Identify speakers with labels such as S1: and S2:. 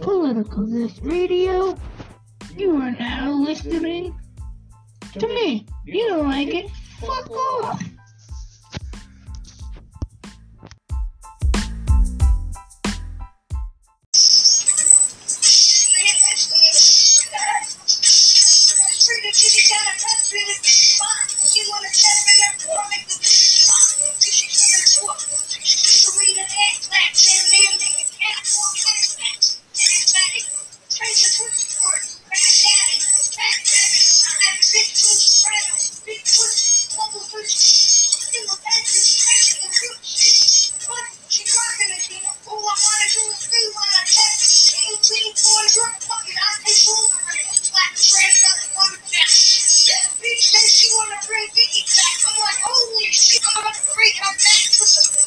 S1: Political This Radio. You are now listening to me. You don't like it? Fuck off.